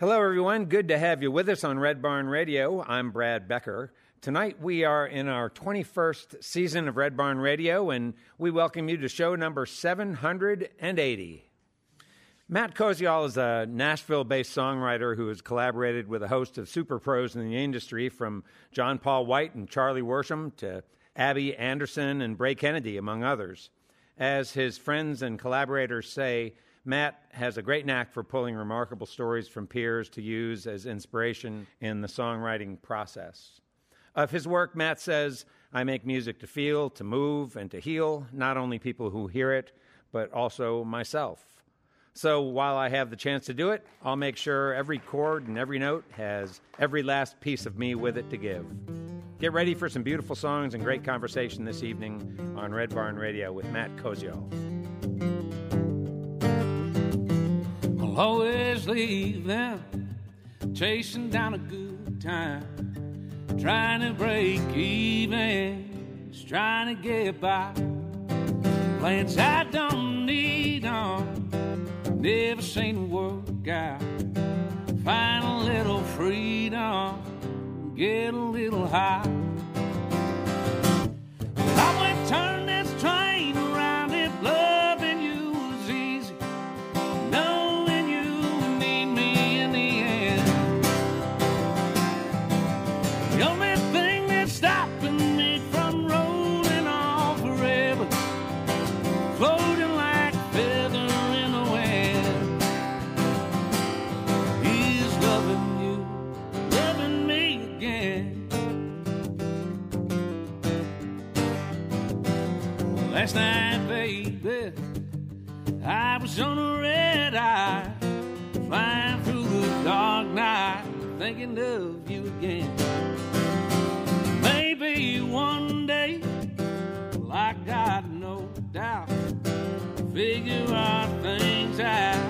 Hello, everyone. Good to have you with us on Red Barn Radio. I'm Brad Becker. Tonight we are in our 21st season of Red Barn Radio, and we welcome you to show number 780. Matt Koziol is a Nashville based songwriter who has collaborated with a host of super pros in the industry, from John Paul White and Charlie Worsham to Abby Anderson and Bray Kennedy, among others. As his friends and collaborators say, Matt has a great knack for pulling remarkable stories from peers to use as inspiration in the songwriting process. Of his work, Matt says, I make music to feel, to move, and to heal, not only people who hear it, but also myself. So while I have the chance to do it, I'll make sure every chord and every note has every last piece of me with it to give. Get ready for some beautiful songs and great conversation this evening on Red Barn Radio with Matt Koziol. Always leave them chasing down a good time trying to break even, just trying to get by. Plans I don't need on, never seen work out. Find a little freedom, get a little high. Last night, baby, I was on a red eye, flying through the dark night, thinking of you again. Maybe one day, well, I got no doubt, figure our things out,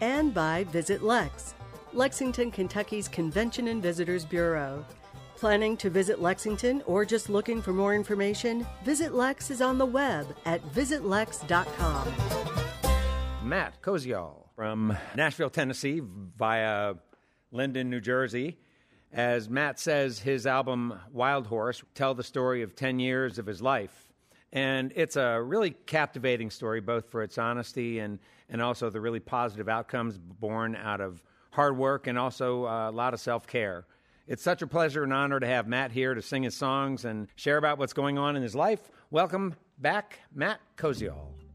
and by Visit Lex, Lexington, Kentucky's Convention and Visitors Bureau. Planning to visit Lexington or just looking for more information? Visit Lex is on the web at visitlex.com. Matt Koziol from Nashville, Tennessee, via Linden, New Jersey. As Matt says, his album Wild Horse tell the story of 10 years of his life. And it's a really captivating story, both for its honesty and, and also the really positive outcomes born out of hard work and also uh, a lot of self care. It's such a pleasure and honor to have Matt here to sing his songs and share about what's going on in his life. Welcome back, Matt Koziol.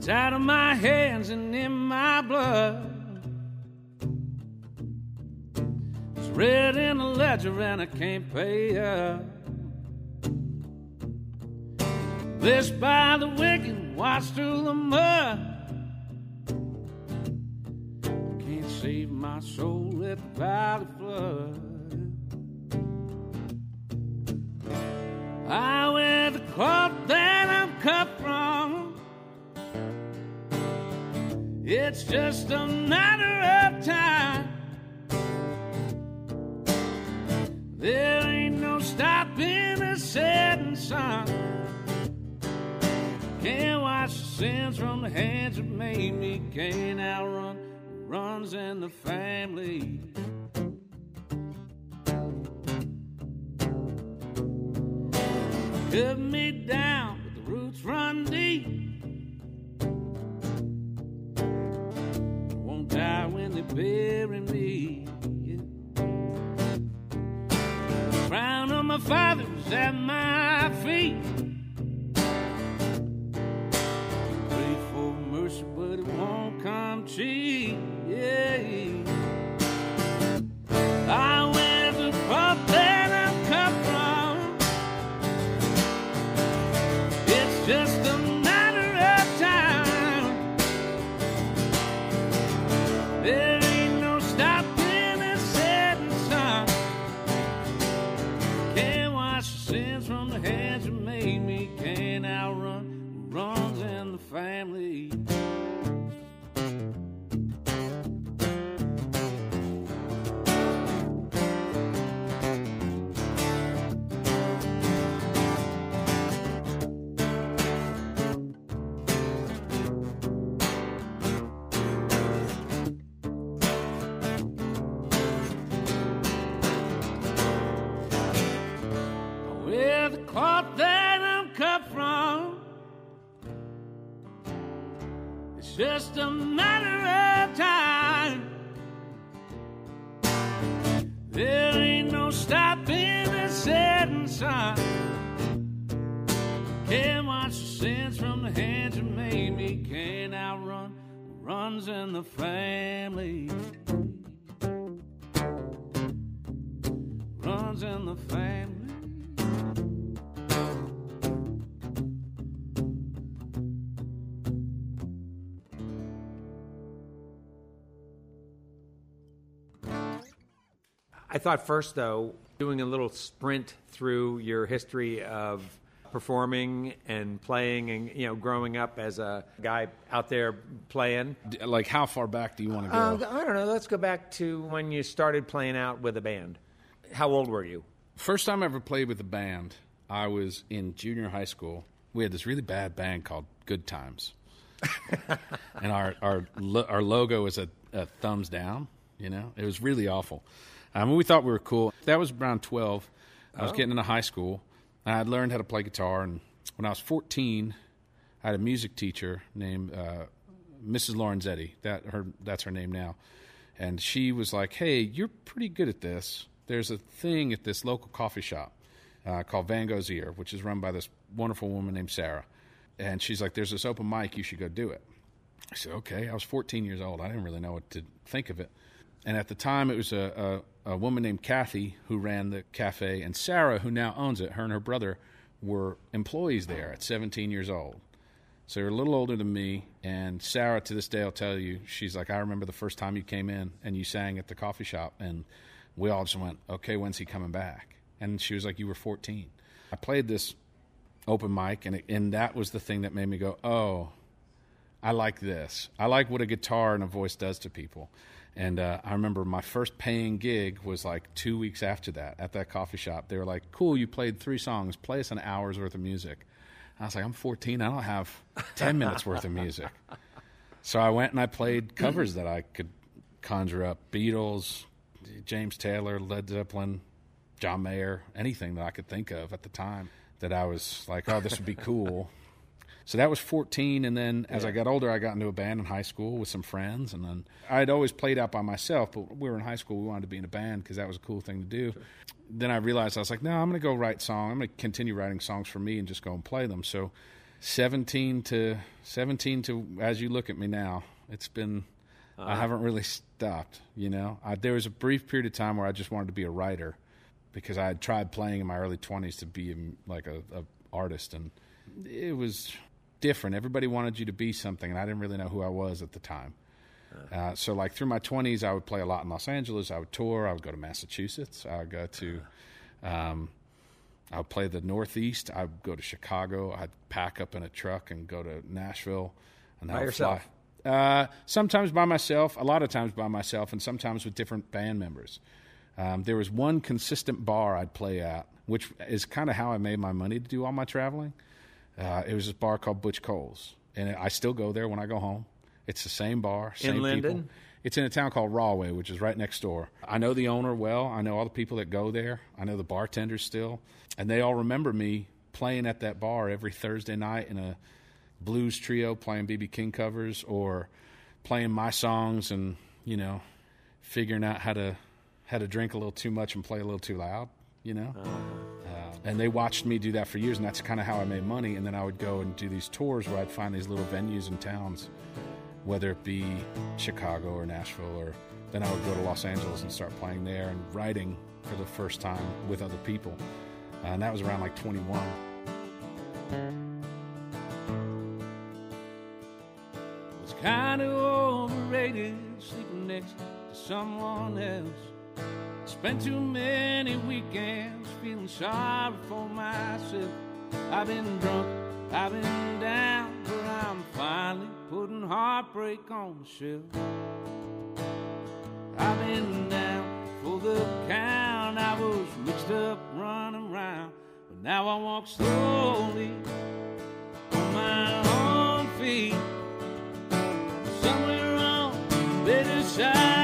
It's out of my hands and in my blood. It's red in the ledger and I can't pay up. This by the wicked, washed through the mud. Can't save my soul at the valley flood. It's just a matter of time. There ain't no stopping a setting sun. Can't wash the sins from the hands that made me. Can't outrun runs in the family. Bury me. Crown of my father's at my feet. Pray for mercy, but it won't come cheap. It's just a matter of time. There ain't no stopping the setting sun. Can't watch the sins from the hands that made me. Can't outrun runs in the family. Runs in the family. I thought first, though, doing a little sprint through your history of performing and playing and, you know, growing up as a guy out there playing. Like, how far back do you want to go? Uh, I don't know. Let's go back to when you started playing out with a band. How old were you? First time I ever played with a band, I was in junior high school. We had this really bad band called Good Times, and our our lo- our logo was a, a thumbs down. You know, it was really awful. Um, we thought we were cool. That was around twelve. I was getting into high school, and I'd learned how to play guitar. And when I was fourteen, I had a music teacher named uh, Mrs. Lorenzetti. That her that's her name now, and she was like, "Hey, you're pretty good at this. There's a thing at this local coffee shop uh, called Van Gogh's Ear, which is run by this wonderful woman named Sarah. And she's like, "There's this open mic. You should go do it." I said, "Okay." I was 14 years old. I didn't really know what to think of it. And at the time, it was a, a, a woman named Kathy who ran the cafe, and Sarah, who now owns it. Her and her brother were employees there at 17 years old. So they're a little older than me. And Sarah, to this day, I'll tell you, she's like, I remember the first time you came in and you sang at the coffee shop. And we all just went, okay, when's he coming back? And she was like, you were 14. I played this open mic, and, it, and that was the thing that made me go, oh, I like this. I like what a guitar and a voice does to people. And uh, I remember my first paying gig was like two weeks after that at that coffee shop. They were like, cool, you played three songs, play us an hour's worth of music. I was like, I'm 14, I don't have 10 minutes worth of music. So I went and I played covers that I could conjure up Beatles, James Taylor, Led Zeppelin, John Mayer, anything that I could think of at the time that I was like, oh, this would be cool. So that was 14, and then as I got older, I got into a band in high school with some friends, and then I'd always played out by myself. But we were in high school, we wanted to be in a band because that was a cool thing to do. Then I realized I was like, no, I'm going to go write songs. I'm going to continue writing songs for me and just go and play them. So 17 to 17 to as you look at me now. It's been I uh-huh. haven't really stopped, you know. I, there was a brief period of time where I just wanted to be a writer because I had tried playing in my early 20s to be like a, a artist and it was different. Everybody wanted you to be something and I didn't really know who I was at the time. Uh, so, like through my 20s, I would play a lot in Los Angeles. I would tour. I would go to Massachusetts. I would go to, um, I would play the Northeast. I would go to Chicago. I'd pack up in a truck and go to Nashville. And By yourself? Fly. Uh, sometimes by myself, a lot of times by myself, and sometimes with different band members. Um, there was one consistent bar I'd play at, which is kind of how I made my money to do all my traveling. Uh, it was this bar called Butch Cole's, and I still go there when I go home. It's the same bar, same people. Linden? It's in a town called Rahway, which is right next door. I know the owner well. I know all the people that go there. I know the bartenders still, and they all remember me playing at that bar every Thursday night in a blues trio, playing BB King covers or playing my songs, and you know, figuring out how to how to drink a little too much and play a little too loud. You know, uh, and they watched me do that for years, and that's kind of how I made money. And then I would go and do these tours where I'd find these little venues and towns whether it be Chicago or Nashville, or then I would go to Los Angeles and start playing there and writing for the first time with other people. Uh, and that was around like 21. was kind of overrated, sleeping next to someone else. Spent too many weekends feeling sorry for myself. I've been drunk, I've been down, but I'm finally putting heartbreak on the shelf. I've been down for the count, I was mixed up running around, but now I walk slowly on my own feet. Somewhere on the better side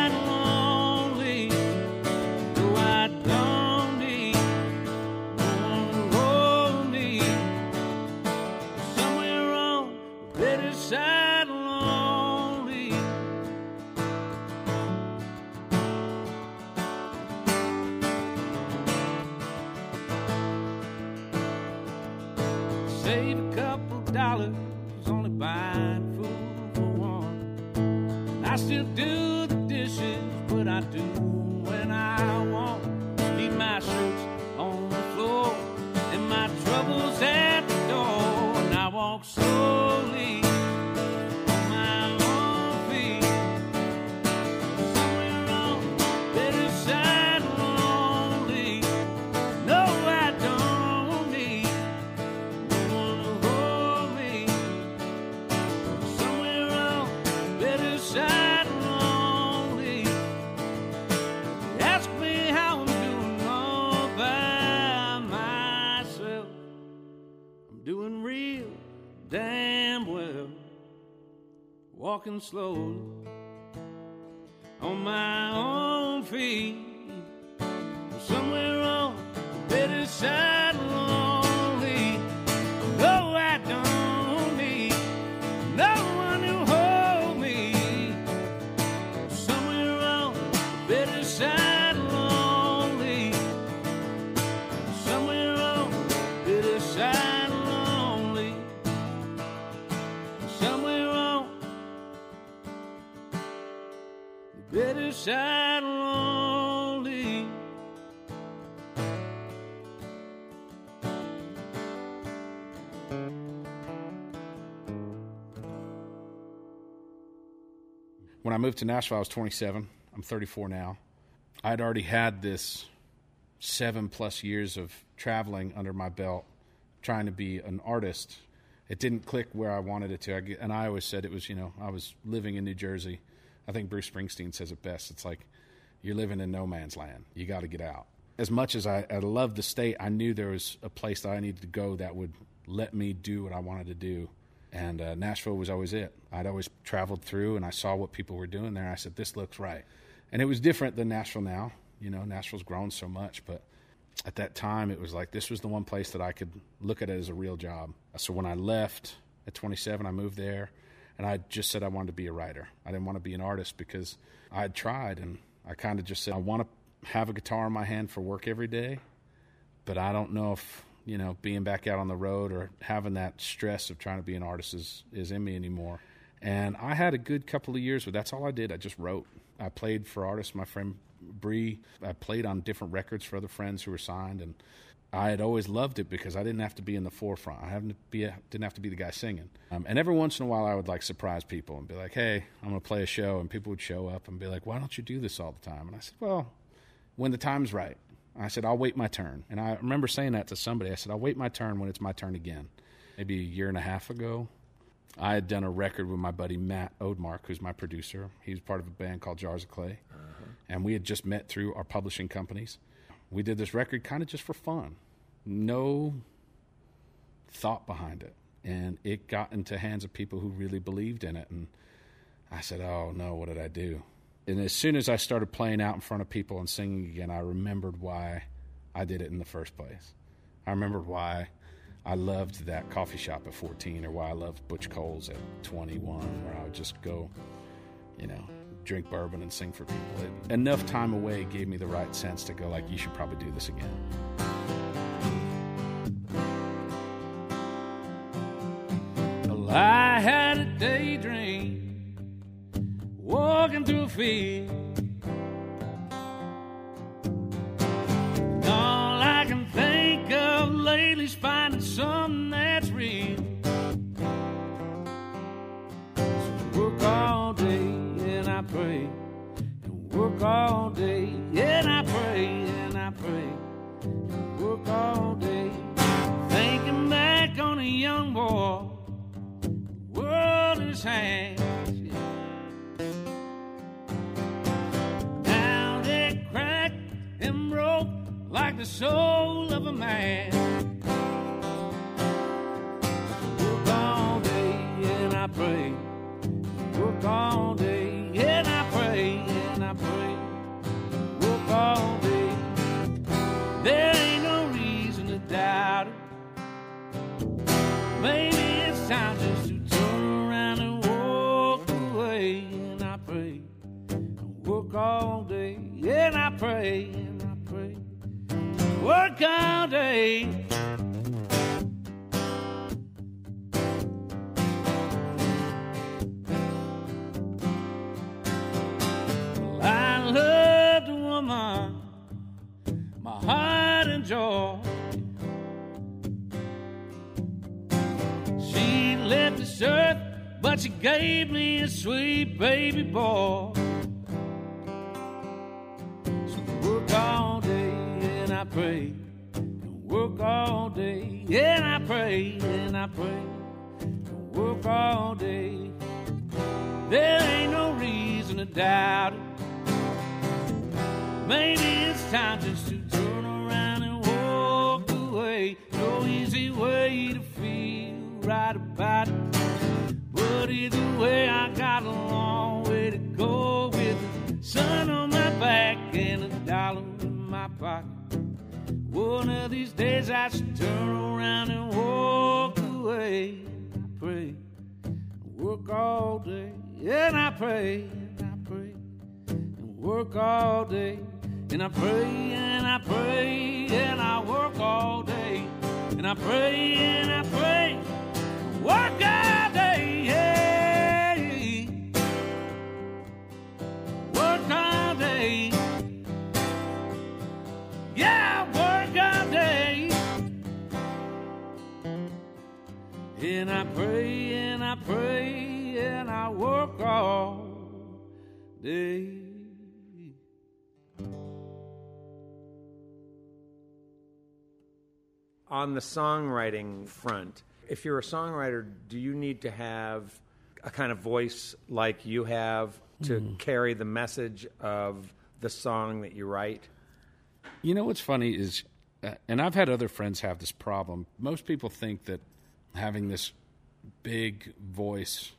Walking slowly on my own feet. Somewhere When I moved to Nashville, I was 27. I'm 34 now. I'd already had this seven plus years of traveling under my belt, trying to be an artist. It didn't click where I wanted it to. I, and I always said it was, you know, I was living in New Jersey. I think Bruce Springsteen says it best. It's like you're living in no man's land. You got to get out. As much as I, I loved the state, I knew there was a place that I needed to go that would let me do what I wanted to do. And uh, Nashville was always it. I'd always traveled through and I saw what people were doing there. I said, this looks right. And it was different than Nashville now. You know, Nashville's grown so much, but at that time it was like this was the one place that I could look at it as a real job. So when I left at 27, I moved there and I just said I wanted to be a writer. I didn't want to be an artist because I had tried and I kind of just said I want to have a guitar in my hand for work every day, but I don't know if you know, being back out on the road or having that stress of trying to be an artist is, is in me anymore. And I had a good couple of years, but that's all I did. I just wrote. I played for artists. My friend Bree, I played on different records for other friends who were signed, and I had always loved it because I didn't have to be in the forefront. I haven't be a, didn't have to be the guy singing. Um, and every once in a while, I would like surprise people and be like, "Hey, I'm going to play a show," and people would show up and be like, "Why don't you do this all the time?" And I said, "Well, when the time's right." I said, I'll wait my turn. And I remember saying that to somebody. I said, I'll wait my turn when it's my turn again. Maybe a year and a half ago, I had done a record with my buddy Matt Odmark, who's my producer. He was part of a band called Jars of Clay. Uh-huh. And we had just met through our publishing companies. We did this record kind of just for fun, no thought behind it. And it got into hands of people who really believed in it. And I said, Oh no, what did I do? and as soon as I started playing out in front of people and singing again, I remembered why I did it in the first place. I remembered why I loved that coffee shop at 14 or why I loved Butch Cole's at 21, where I would just go, you know, drink bourbon and sing for people. It, enough time away gave me the right sense to go like, you should probably do this again. I had a daydream walking through a field. all I can think of lately is finding something that's real. So work all day and I pray, and work all day and I pray and I pray, and work all day, thinking back on a young boy, world in his hands. like the soul of a man. Work all day and I pray. Work all day and I pray work all day. I loved a woman, my heart and joy. She left this earth, but she gave me a sweet baby boy. All day and I pray work all day. And I pray and I pray work all day. There ain't no reason to doubt it. Maybe it's time just to turn around and walk away. No easy way to feel right about it. But either way, I got a One of these days I should turn around and walk away. I pray, work all day, and I pray, and I pray, and work all day, and I pray, and I pray, and I work all day, and I pray, and I pray, and work all day, yeah. Work all day. And I pray and I pray and I work all day. On the songwriting front, if you're a songwriter, do you need to have a kind of voice like you have to mm. carry the message of the song that you write? You know what's funny is, uh, and I've had other friends have this problem. Most people think that having this big voice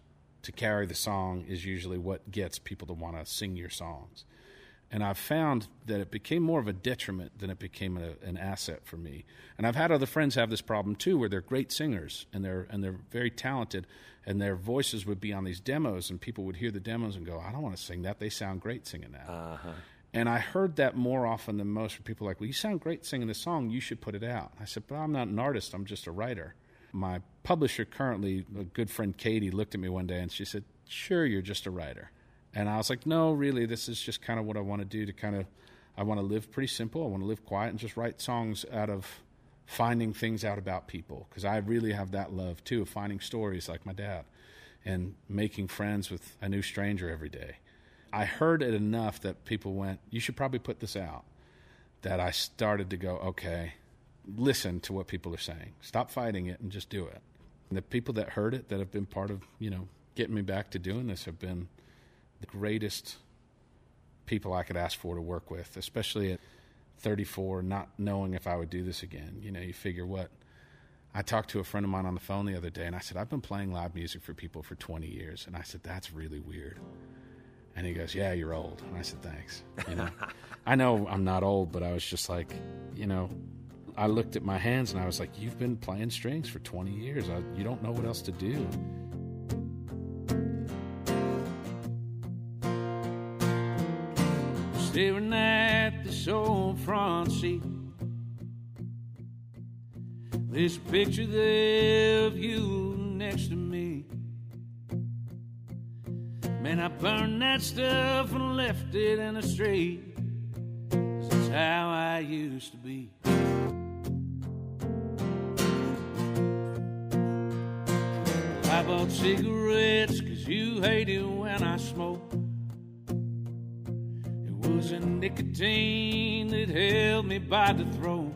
to carry the song is usually what gets people to want to sing your songs. And I've found that it became more of a detriment than it became a, an asset for me. And I've had other friends have this problem too, where they're great singers and they're and they're very talented, and their voices would be on these demos, and people would hear the demos and go, "I don't want to sing that. They sound great singing that." Uh-huh. And I heard that more often than most. Where people were like, "Well, you sound great singing this song. You should put it out." I said, "But I'm not an artist. I'm just a writer." My publisher, currently a good friend Katie, looked at me one day and she said, "Sure, you're just a writer." And I was like, "No, really. This is just kind of what I want to do. To kind of, I want to live pretty simple. I want to live quiet and just write songs out of finding things out about people because I really have that love too of finding stories like my dad and making friends with a new stranger every day." I heard it enough that people went, "You should probably put this out." That I started to go, "Okay, listen to what people are saying. Stop fighting it and just do it." And the people that heard it, that have been part of, you know, getting me back to doing this, have been the greatest people I could ask for to work with, especially at 34, not knowing if I would do this again. You know, you figure what. I talked to a friend of mine on the phone the other day, and I said, I've been playing live music for people for 20 years. And I said, That's really weird. And he goes, "Yeah, you're old." And I said, "Thanks." You know, I know I'm not old, but I was just like, you know, I looked at my hands and I was like, "You've been playing strings for 20 years. I, you don't know what else to do." Staring at this old front seat. A picture there of you next to me. Man, I burned that stuff and left it in the street. 'Cause That's how I used to be. I bought cigarettes cause you hate when I smoke. It was a nicotine that held me by the throat.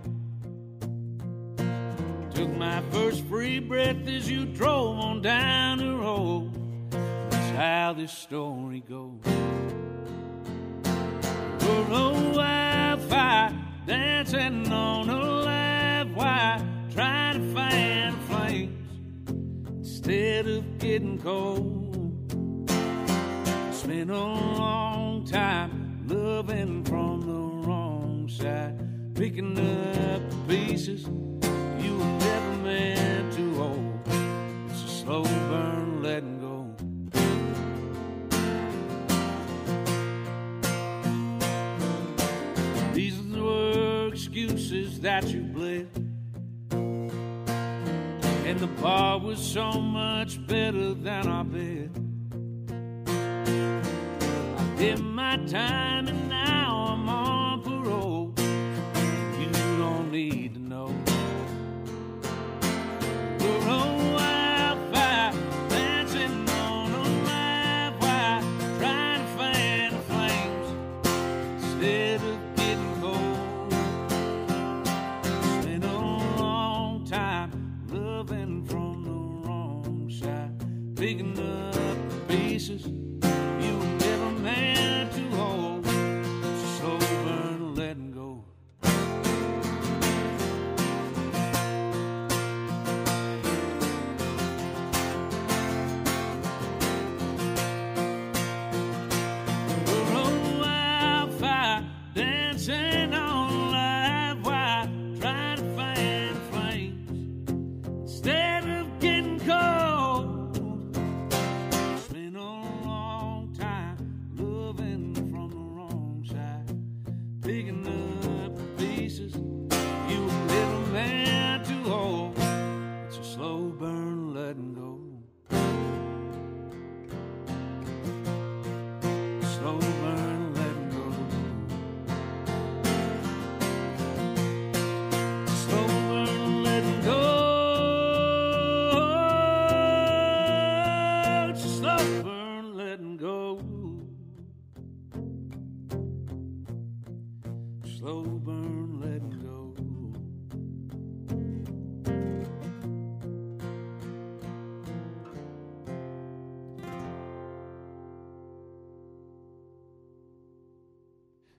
Took my first free breath as you drove on down the road. That's how this story goes. We're wildfire dancing on a live wire, trying to fan flames instead of getting cold. Been a long time loving from the wrong side, picking up the pieces you were never meant to hold. It's a slow burn, letting go. These were excuses that you the bar was so much better than our bed. I did my time and now I'm on parole. You don't need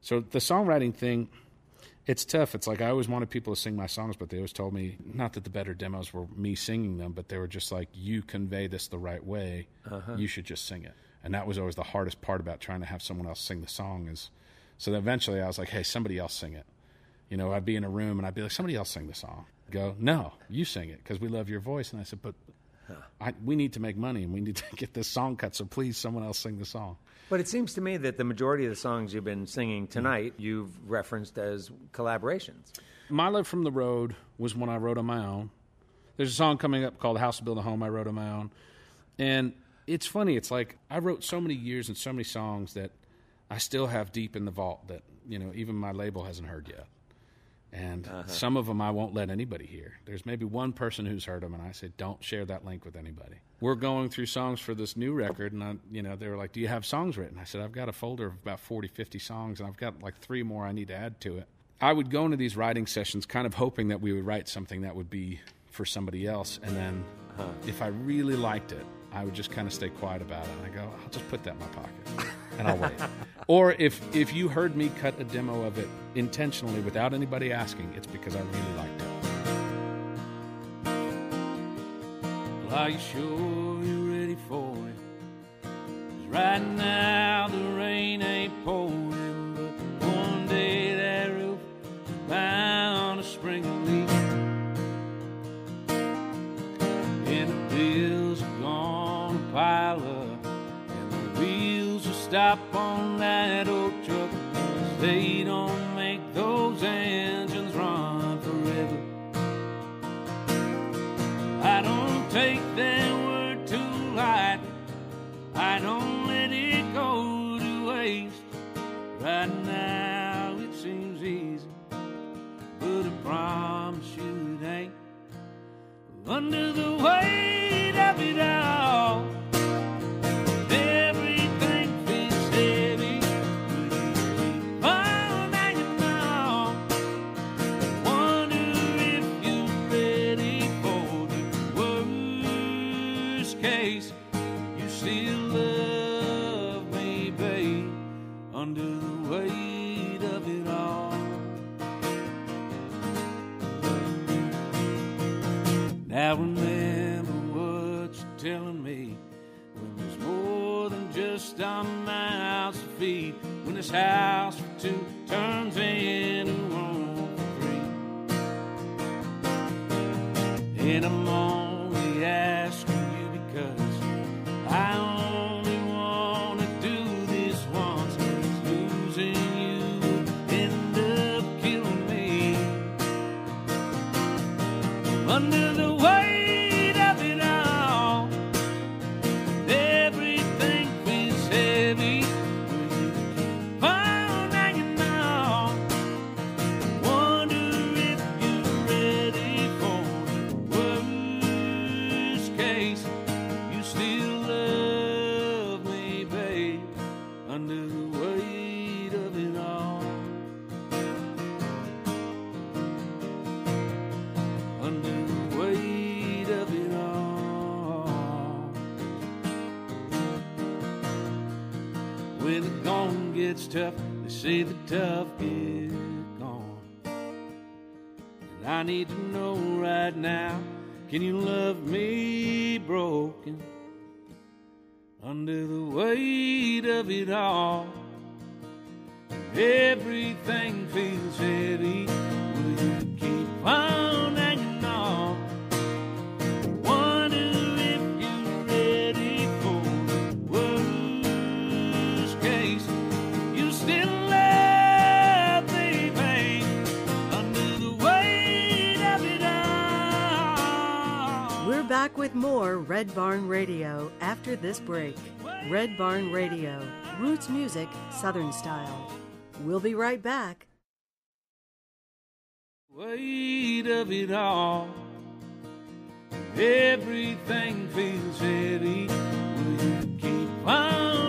So the songwriting thing, it's tough. It's like I always wanted people to sing my songs, but they always told me not that the better demos were me singing them, but they were just like, you convey this the right way. Uh-huh. You should just sing it. And that was always the hardest part about trying to have someone else sing the song is so eventually I was like, hey, somebody else sing it. You know, I'd be in a room and I'd be like, somebody else sing the song. Go, no, you sing it because we love your voice. And I said, but I, we need to make money and we need to get this song cut. So please, someone else sing the song. But it seems to me that the majority of the songs you've been singing mm. tonight, you've referenced as collaborations. My Love from the Road was one I wrote on my own. There's a song coming up called House to Build a Home I wrote on my own. And it's funny, it's like I wrote so many years and so many songs that I still have deep in the vault that, you know, even my label hasn't heard yet. And uh-huh. some of them I won't let anybody hear. There's maybe one person who's heard them, and I said, "Don't share that link with anybody." We're going through songs for this new record, and I, you know, they were like, "Do you have songs written?" I said, "I've got a folder of about 40, 50 songs, and I've got like three more I need to add to it." I would go into these writing sessions, kind of hoping that we would write something that would be for somebody else, and then uh-huh. if I really liked it, I would just kind of stay quiet about it. And I go, "I'll just put that in my pocket." and I'll wait. or if if you heard me cut a demo of it intentionally without anybody asking, it's because I really liked it. Well, are you sure you're ready for it? Cause right now When can you love me broken? Under the weight of it all, everything feels heavy. Will you keep on with more Red Barn Radio after this break. Red Barn Radio, roots music, southern style. We'll be right back. weight of it all. Everything feels heavy. Will you keep on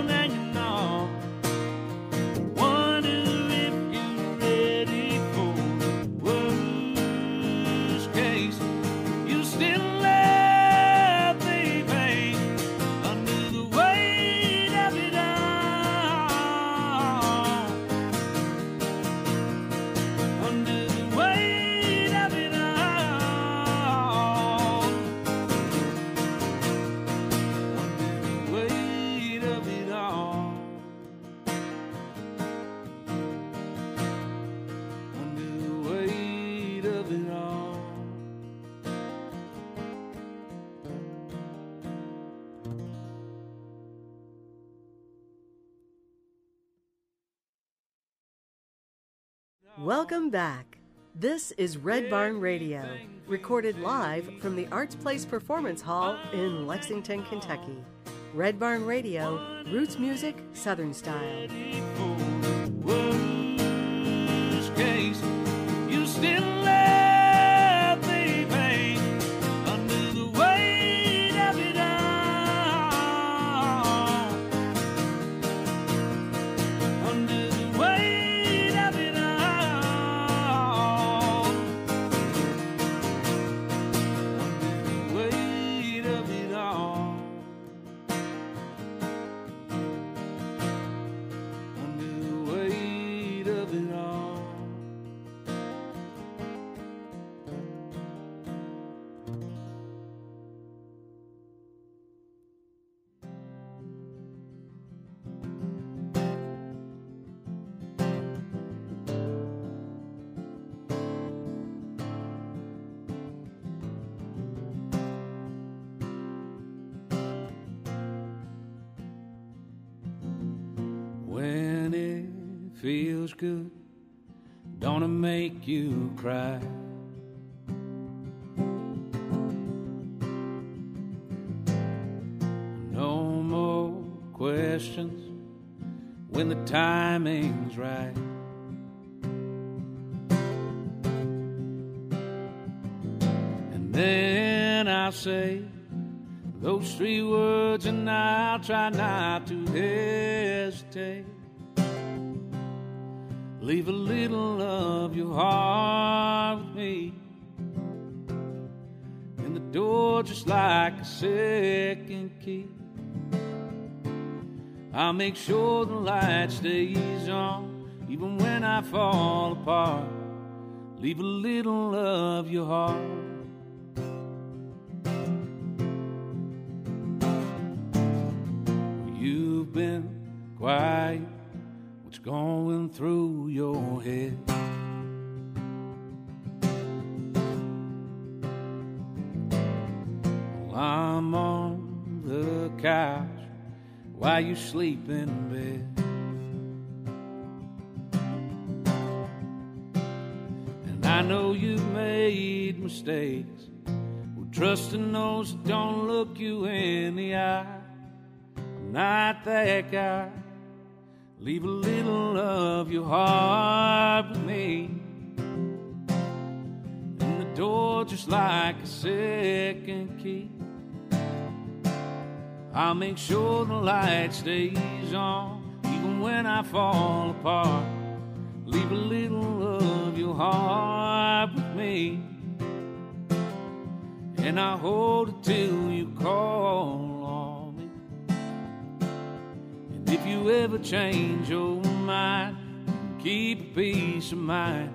Welcome back. This is Red Barn Radio, recorded live from the Arts Place Performance Hall in Lexington, Kentucky. Red Barn Radio, roots music, Southern style. Good, don't it make you cry? No more questions when the timing's right. And then I'll say those three words, and I'll try not to hesitate. Leave a little of your heart with me. And the door just like a second key. I'll make sure the light stays on, even when I fall apart. Leave a little of your heart. You've been quiet. Going through your head? Well, I'm on the couch while you sleep in bed. And I know you've made mistakes. Well, trusting those that don't look you in the eye. I'm not that guy. Leave a little of your heart with me. And the door just like a second key. I'll make sure the light stays on, even when I fall apart. Leave a little of your heart with me. And I'll hold it till you call if you ever change your mind, keep peace of mind.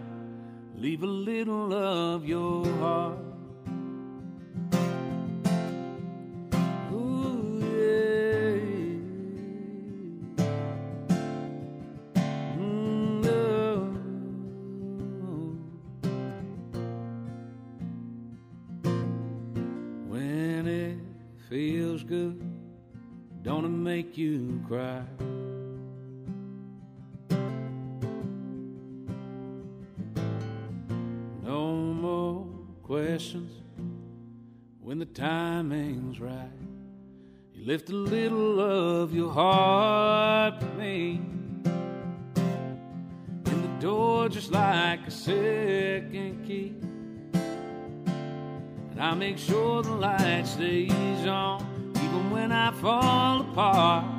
Leave a little of your heart. Cry? No more questions when the timing's right. You lift a little of your heart for me. In the door, just like a second key. And I make sure the light stays on, even when I fall apart.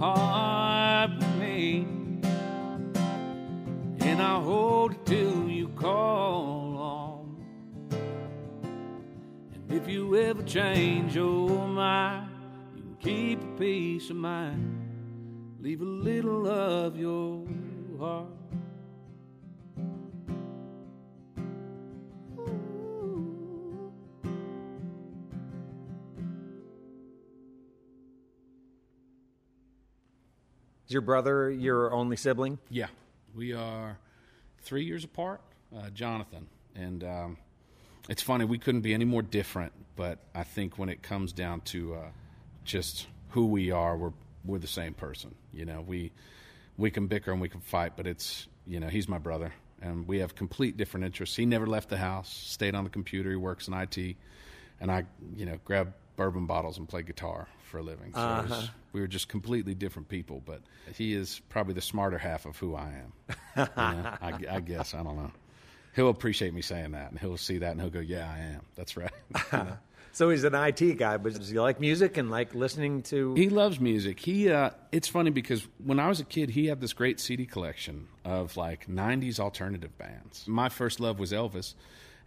Heart with me. And I'll hold it till you call on. And if you ever change your mind, you can keep a peace of mind. Leave a little of your heart. Is your brother your only sibling? Yeah, we are three years apart, uh, Jonathan. And um, it's funny, we couldn't be any more different, but I think when it comes down to uh, just who we are, we're, we're the same person. You know, we, we can bicker and we can fight, but it's you know he's my brother, and we have complete different interests. He never left the house, stayed on the computer. He works in IT, and I you know grab bourbon bottles and play guitar for a living. So uh-huh. was, we were just completely different people. But he is probably the smarter half of who I am. you know, I, I guess I don't know he'll appreciate me saying that, and he'll see that, and he'll go, "Yeah, I am. That's right." you know? so he's an IT guy, but does he like music and like listening to? He loves music. He. Uh, it's funny because when I was a kid, he had this great CD collection of like '90s alternative bands. My first love was Elvis,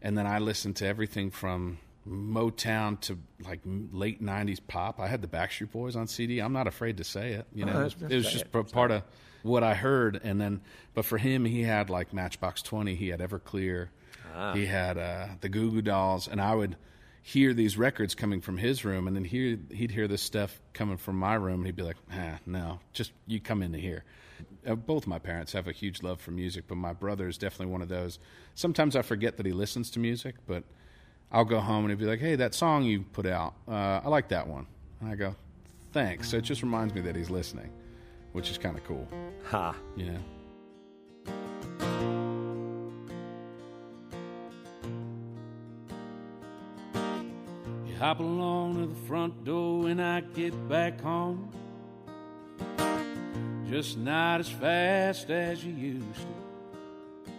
and then I listened to everything from Motown to like late '90s pop. I had the Backstreet Boys on CD. I'm not afraid to say it. You know, oh, it was, it was just it. part of what I heard, and then but for him, he had like Matchbox Twenty, he had Everclear, ah. he had uh, the Goo Goo Dolls, and I would hear these records coming from his room, and then hear, he'd hear this stuff coming from my room, and he'd be like, "Ah, no, just you come into here." Uh, both my parents have a huge love for music, but my brother is definitely one of those. Sometimes I forget that he listens to music, but I'll go home and he'd be like, "Hey, that song you put out, uh, I like that one," and I go, "Thanks." So it just reminds me that he's listening which is kind of cool. Ha. You know? You hop along to the front door when I get back home. Just not as fast as you used to.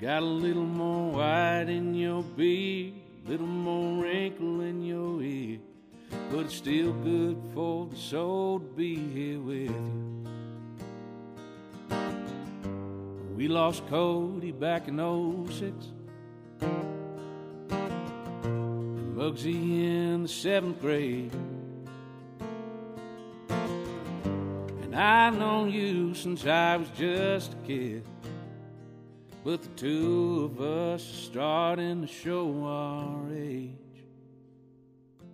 Got a little more white in your beard, little more wrinkle in your ear, but it's still good for the soul to be here with you. We lost Cody back in 06. And Muggsy in the seventh grade. And I've known you since I was just a kid. But the two of us are starting to show our age.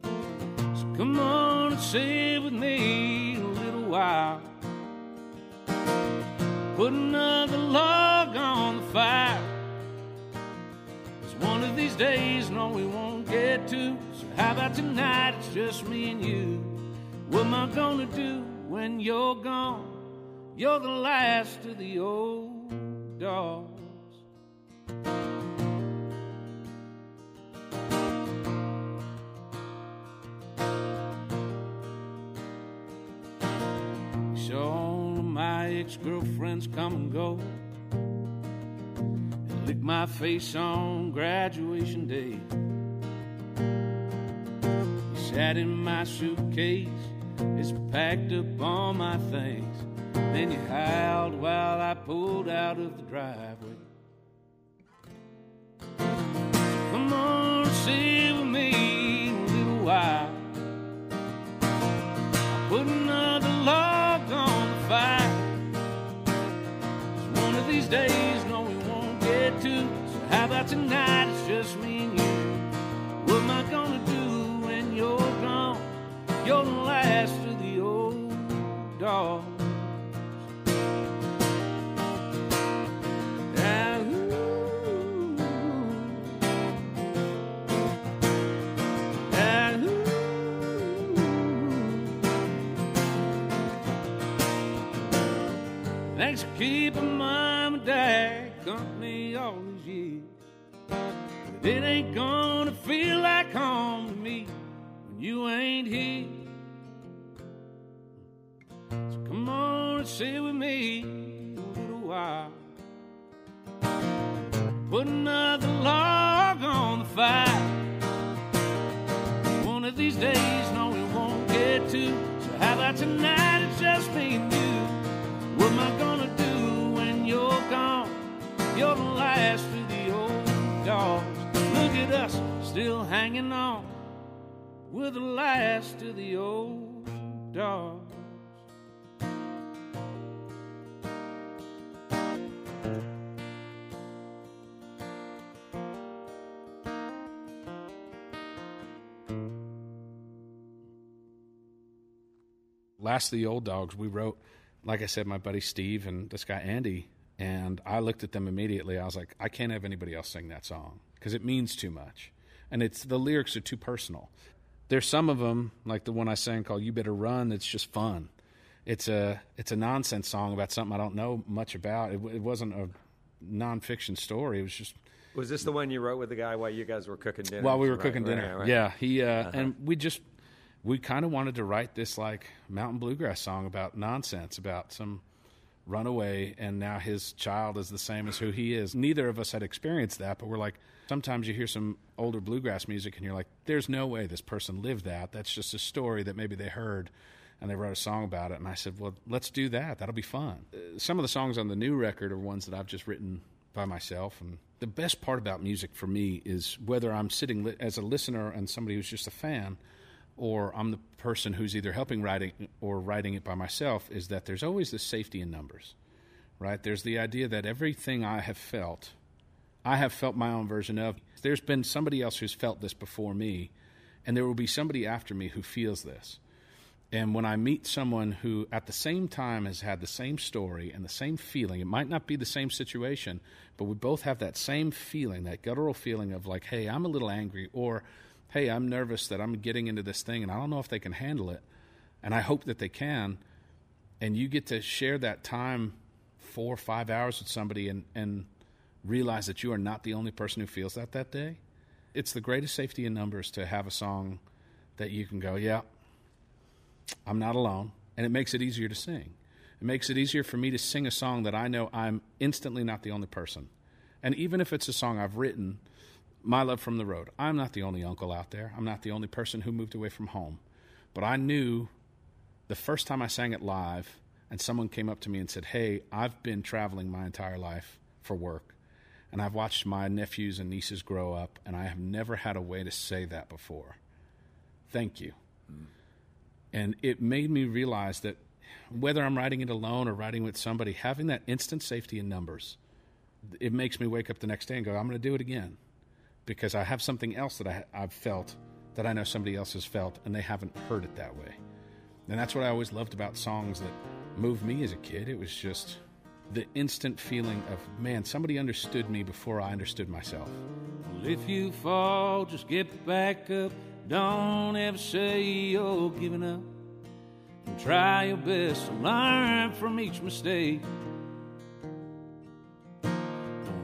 So come on and sit with me a little while. Put another log on the fire. Cause one of these days, no, we won't get to. So how about tonight? It's just me and you. What am I gonna do when you're gone? You're the last of the old dogs. Ex girlfriends come and go. And lick my face on graduation day. You sat in my suitcase, it's packed up all my things. Then you howled while I pulled out of the driveway. Come on, sit with me a little while. Put another log on the fire these days, no, we won't get to. So how about tonight? It's just me and you. What am I gonna do when you're gone? You're the last of the old dogs. Thanks for keeping my dad company all these years. But it ain't gonna feel like home to me when you ain't here. So come on and sit with me a little while. Put another log on the fire. One of these days, no, we won't get to. So how about tonight? It's just me and you. What am I gonna? You're gone. You're the last of the old dogs. Look at us still hanging on. We're the last of the old dogs. Last of the Old Dogs, we wrote, like I said, my buddy Steve and this guy Andy and I looked at them immediately. I was like, I can't have anybody else sing that song because it means too much. And it's the lyrics are too personal. There's some of them, like the one I sang called You Better Run, that's just fun. it's a it's a nonsense song about something I don't know much about. It, it wasn't a nonfiction story. It was just Was this the one you wrote with the guy while you guys were cooking dinner? while we were Right, cooking dinner. right. Yeah, he uh, and we just we kind of wanted to write this like mountain bluegrass song about nonsense, about some runaway, and now his child is the same as who he is. Neither of us had experienced that, but we're like, sometimes you hear some older bluegrass music, and you're like, there's no way this person lived that. That's just a story that maybe they heard. And they wrote a song about it, and I said, "Well, let's do that. That'll be fun." Uh, some of the songs on the new record are ones that I've just written by myself, and the best part about music for me is whether I'm sitting li- as a listener and somebody who's just a fan, or I'm the person who's either helping writing or writing it by myself, is that there's always the safety in numbers, right? There's the idea that everything I have felt, I have felt my own version of. There's been somebody else who's felt this before me, and there will be somebody after me who feels this. And when I meet someone who at the same time has had the same story and the same feeling, it might not be the same situation, but we both have that same feeling, that guttural feeling of like, hey, I'm a little angry, or hey, I'm nervous that I'm getting into this thing and I don't know if they can handle it. And I hope that they can. And you get to share that time four or five hours with somebody and, and realize that you are not the only person who feels that that day. It's the greatest safety in numbers to have a song that you can go, yeah, I'm not alone, and it makes it easier to sing. It makes it easier for me to sing a song that I know I'm instantly not the only person. And even if it's a song I've written, My Love from the Road, I'm not the only uncle out there. I'm not the only person who moved away from home. But I knew the first time I sang it live and someone came up to me and said, Hey, I've been traveling my entire life for work, and I've watched my nephews and nieces grow up, and I have never had a way to say that before. Thank you. Mm. And it made me realize that whether I'm writing it alone or writing with somebody, having that instant safety in numbers, it makes me wake up the next day and go, I'm going to do it again because I have something else that I, I've felt that I know somebody else has felt and they haven't heard it that way. And that's what I always loved about songs that moved me as a kid. It was just the instant feeling of, man, somebody understood me before I understood myself. Well, if you fall, just get back up. Don't ever say you're giving up. And try your best to learn from each mistake.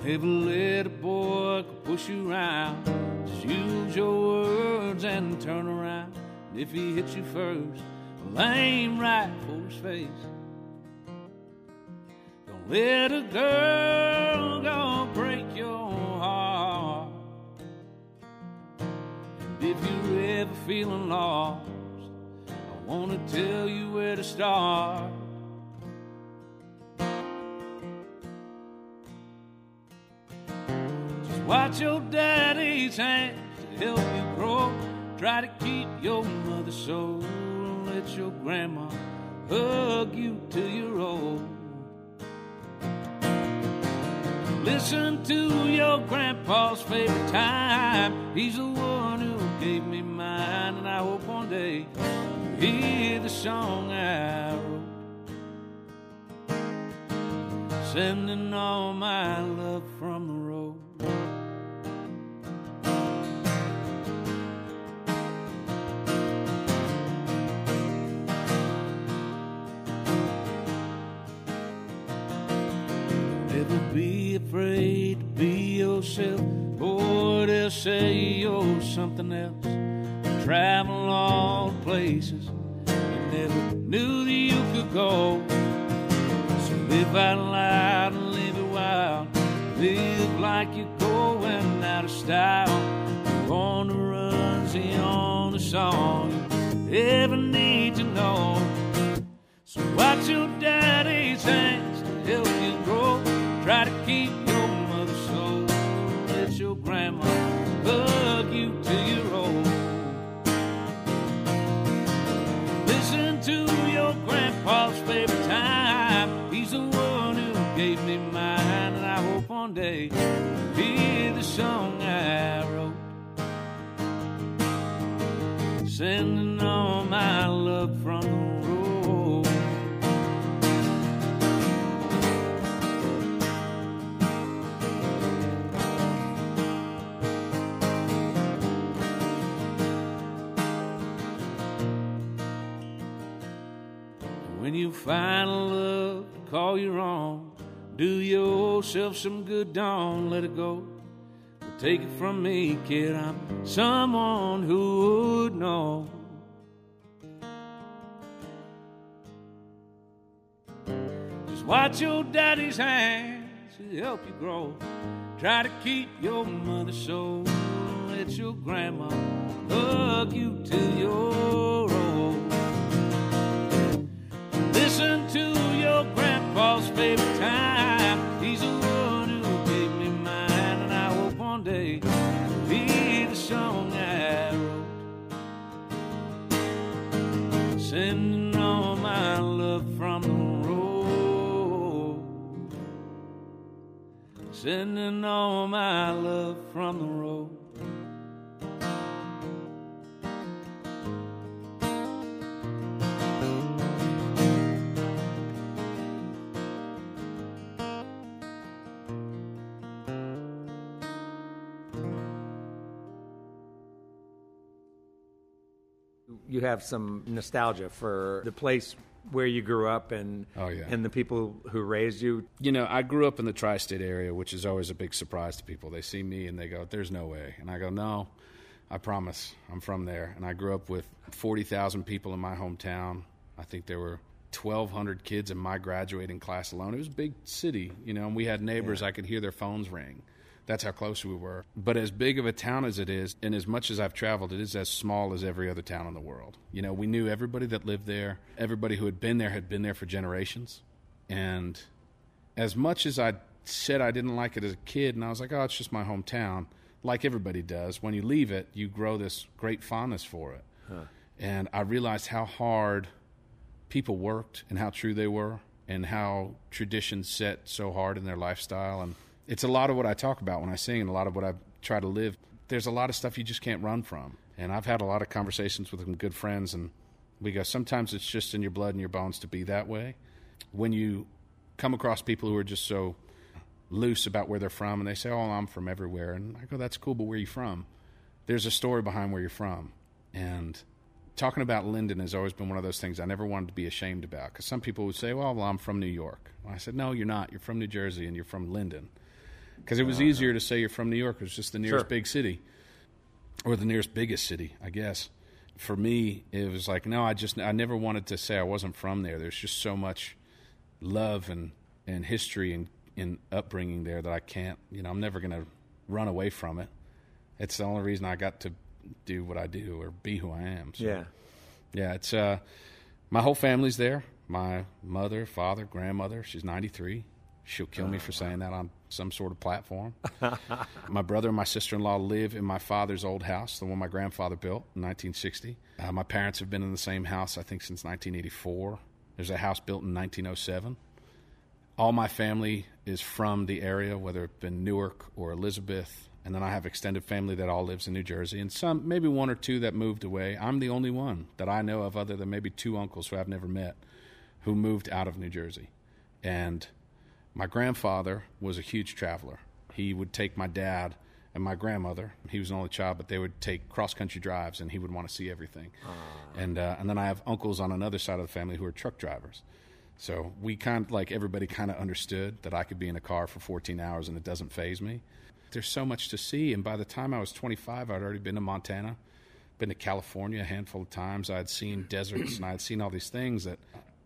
Don't ever let a boy push you around. Just use your words and turn around. And if he hits you first, well, aim right for his face. Don't let a girl go break your heart. And if you're ever feeling lost, I want to tell you where to start. Watch your daddy's hands to help you grow. Try to keep your mother soul. Let your grandma hug you till you're old. Listen to your grandpa's favorite time. He's the one who gave me mine, and I hope one day you hear the song I wrote. Sending all my love from the afraid to be yourself. Boy, they'll say you're something else. Travel all places you never knew that you could go. So live out loud and live it wild. Live like you're going out of style. You're on the run, see on the song you ever need to know. So watch your daddy's hands to help you grow. Try to keep grandma hug you till you're old. Listen to your grandpa's favorite time. He's the one who gave me mine, and I hope one day hear the song I wrote. Sending all my love from you find a love to call your own. Do yourself some good, don't let it go. But take it from me, kid, I'm someone who would know. Just watch your daddy's hands to help you grow. Try to keep your mother so let your grandma hug you till you're old. Listen to your grandpa's favorite time. He's the one who gave me mine, and I hope one day it'll be the song I wrote. Sending all my love from the road. Sending all my love from the road. You have some nostalgia for the place where you grew up and Oh, yeah. and the people who raised you. You know, I grew up in the tri state area, which is always a big surprise to people. They see me and they go, There's no way. And I go, No, I promise. I'm from there. And I grew up with 40,000 people in my hometown. I think there were 1,200 kids in my graduating class alone. It was a big city, you know, and we had neighbors. I could hear their phones ring. That's how close we were. But as big of a town as it is, and as much as I've traveled, it is as small as every other town in the world. You know, we knew everybody that lived there. Everybody who had been there had been there for generations. And as much as I said I didn't like it as a kid, and I was like, oh, it's just my hometown, like everybody does, when you leave it, you grow this great fondness for it. And I realized how hard people worked and how true they were and how traditions set so hard in their lifestyle. And it's a lot of what I talk about when I sing and a lot of what I try to live. There's a lot of stuff you just can't run from. And I've had a lot of conversations with some good friends, and we go, sometimes it's just in your blood and your bones to be that way. When you come across people who are just so loose about where they're from and they say, Oh, I'm from everywhere. And I go, That's cool, but where are you from? There's a story behind where you're from. And talking about Linden has always been one of those things I never wanted to be ashamed about. Because some people would say, Well, well, I'm from New York. I said, No, you're not. You're from New Jersey and you're from Linden. Because it was easier to say you're from New York. It was just the nearest Sure. big city or the nearest biggest city, I guess. For me, it was like, no, I just, I never wanted to say I wasn't from there. There's just so much love and, and history and, and upbringing there that I can't, you know, I'm never going to run away from it. It's the only reason I got to do what I do or be who I am. So, Yeah. yeah, it's, uh, my whole family's there. My mother, father, grandmother, she's 93. She'll kill me for saying that on some sort of platform. my brother and my sister in law live in my father's old house, the one my grandfather built in 1960. Uh, my parents have been in the same house, I think, since 1984. There's a house built in 1907. All my family is from the area, whether it been Newark or Elizabeth. And then I have extended family that all lives in New Jersey, and some, maybe one or two that moved away. I'm the only one that I know of, other than maybe two uncles who I've never met, who moved out of New Jersey. And my grandfather was a huge traveler. He would take my dad and my grandmother. He was an only child, but they would take cross country drives, and he would want to see everything. And uh, and then I have uncles on another side of the family who are truck drivers. So we kind of like everybody kind of understood that I could be in a car for 14 hours and it doesn't phase me. There's so much to see, and by the time I was 25, I'd already been to Montana, been to California a handful of times. I had seen deserts and I had seen all these things that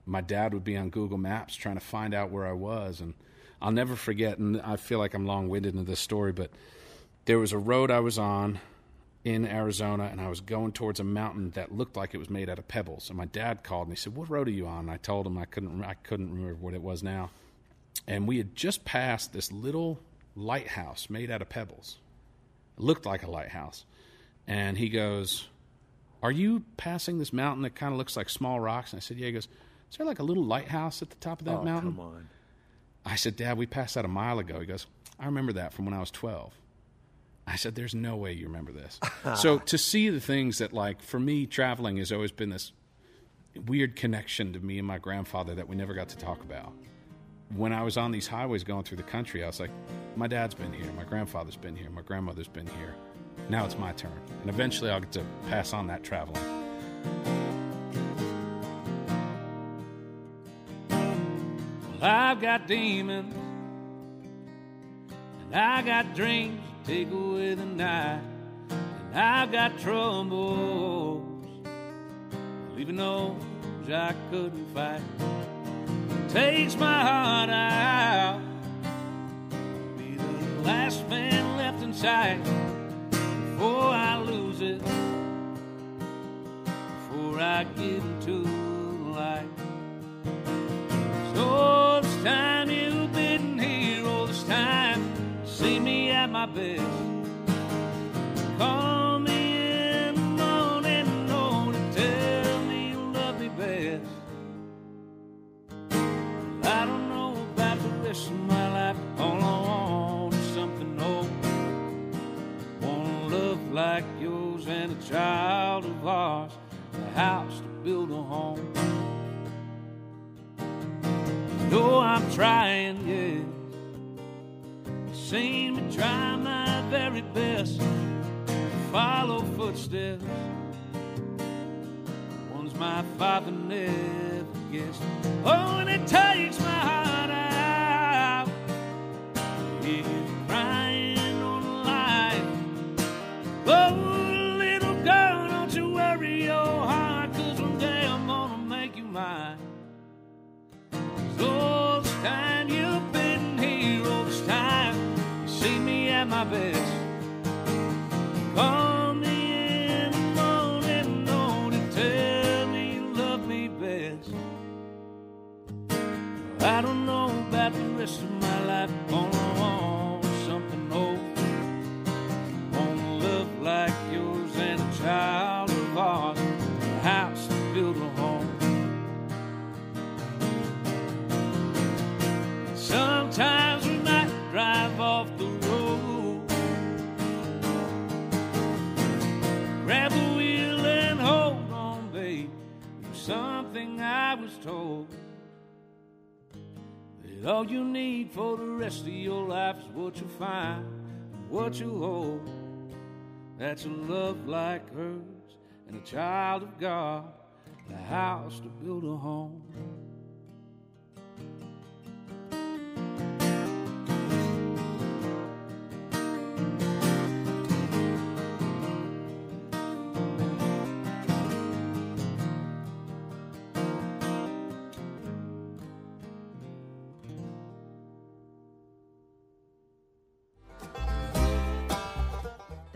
my dad would be on Google Maps trying to find out where I was. And I'll never forget, and I feel like I'm long winded in this story, but there was a road I was on in Arizona, and I was going towards a mountain that looked like it was made out of pebbles. And my dad called and he said, "What road are you on?" And I told him I couldn't, I couldn't remember what it was now. And we had just passed this little lighthouse made out of pebbles. It looked like a lighthouse. And he goes, Are you passing this mountain that kind of looks like small rocks? And I said, Yeah. He goes, Is there like a little lighthouse at the top of that oh, mountain? come on. I said, Dad, we passed that a mile ago. He goes, I remember that from when I was 12. I said, There's no way you remember this. so to see the things that, like, for me, traveling has always been this weird connection to me and my grandfather that we never got to talk about. When I was on these highways going through the country, I was like, My dad's been here, my grandfather's been here, my grandmother's been here. Now it's my turn. And eventually I'll get to pass on that traveling. I've got demons, and I got dreams to take away the night, and I've got troubles, leaving those I couldn't fight. Takes my heart out, be the last man left inside before I lose it, before I get into the time you've been here all this time, see me at my best. Call me in the morning, Lord, and tell me you love me best. I don't know about the rest of my life, all I want is something old. Want a love like yours and a child of ours, a house to build a home. Know I'm trying, yes. Seen me try my very best to follow footsteps. Ones my father never guessed. Oh, and it takes my heart out. Yeah, I don't know about the rest of my life, I want something old. Want a love like yours and a child of ours, a house to build a home. Sometimes we might drive off the road. Grab the wheel and hold on, babe. Something I was told. That all you need for the rest of your life is what you find and what you hold. That's a love like hers and a child of God, and a house to build a home.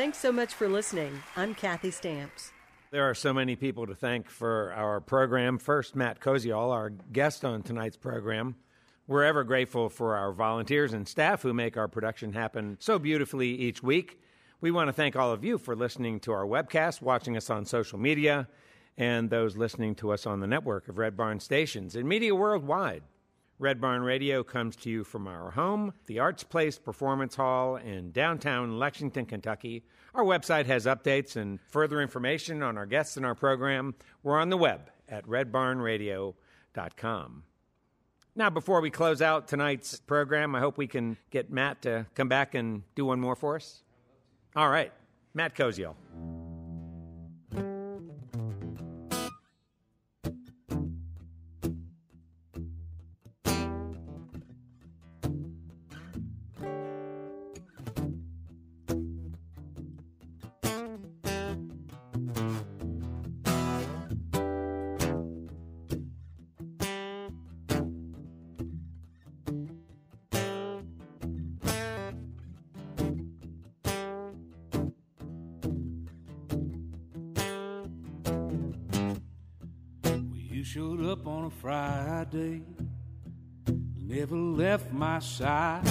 Thanks so much for listening. I'm Kathy Stamps. There are so many people to thank for our program. First, Matt Koziol, our guest on tonight's program. We're ever grateful for our volunteers and staff who make our production happen so beautifully each week. We want to thank all of you for listening to our webcast, watching us on social media, and those listening to us on the network of Red Barn stations and media worldwide. Red Barn Radio comes to you from our home, the Arts Place Performance Hall in downtown Lexington, Kentucky. Our website has updates and further information on our guests and our program. We're on the web at redbarnradio.com. Now, before we close out tonight's program, I hope we can get Matt to come back and do one more for us. All right, Matt Koziol. Friday, never left my side.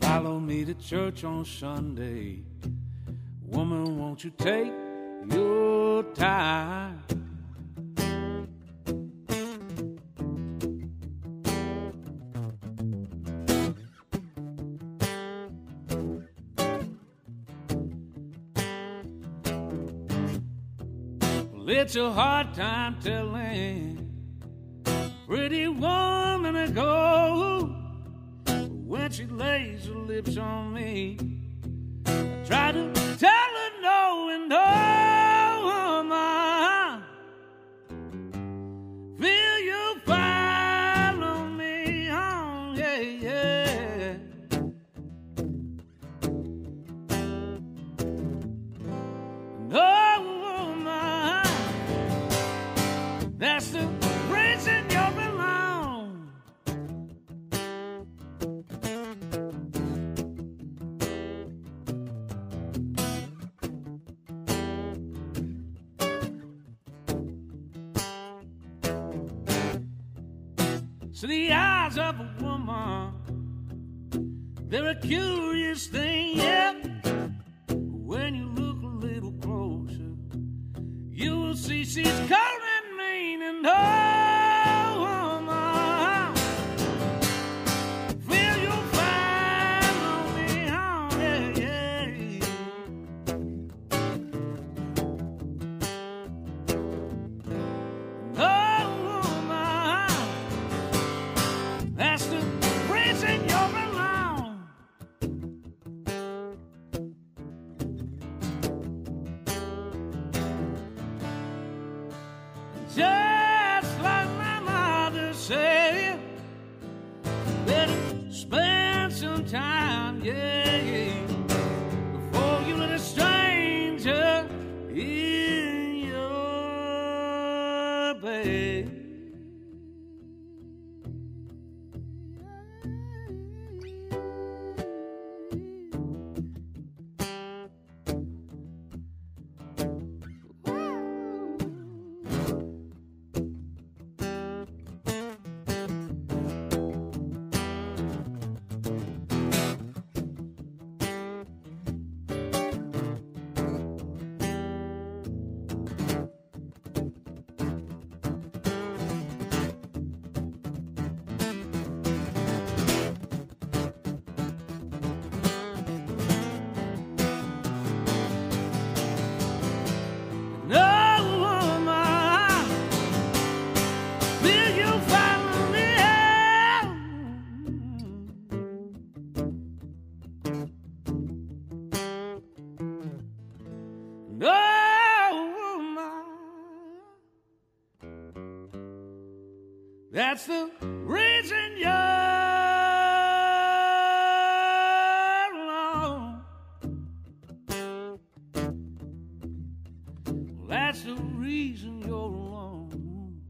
Follow me to church on Sunday. Woman, won't you take your time? It's a hard time telling pretty woman to go when she lays her lips on me. I try to tell her no and no, eyes of a woman, they're a curious thing, yeah. When you look a little closer, you will see she's and mean and oh, time, yeah, that's the reason you're alone. That's the reason you're alone.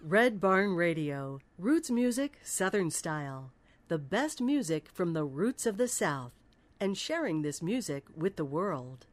Red Barn Radio, roots music, Southern style. The best music from the roots of the South, and sharing this music with the world.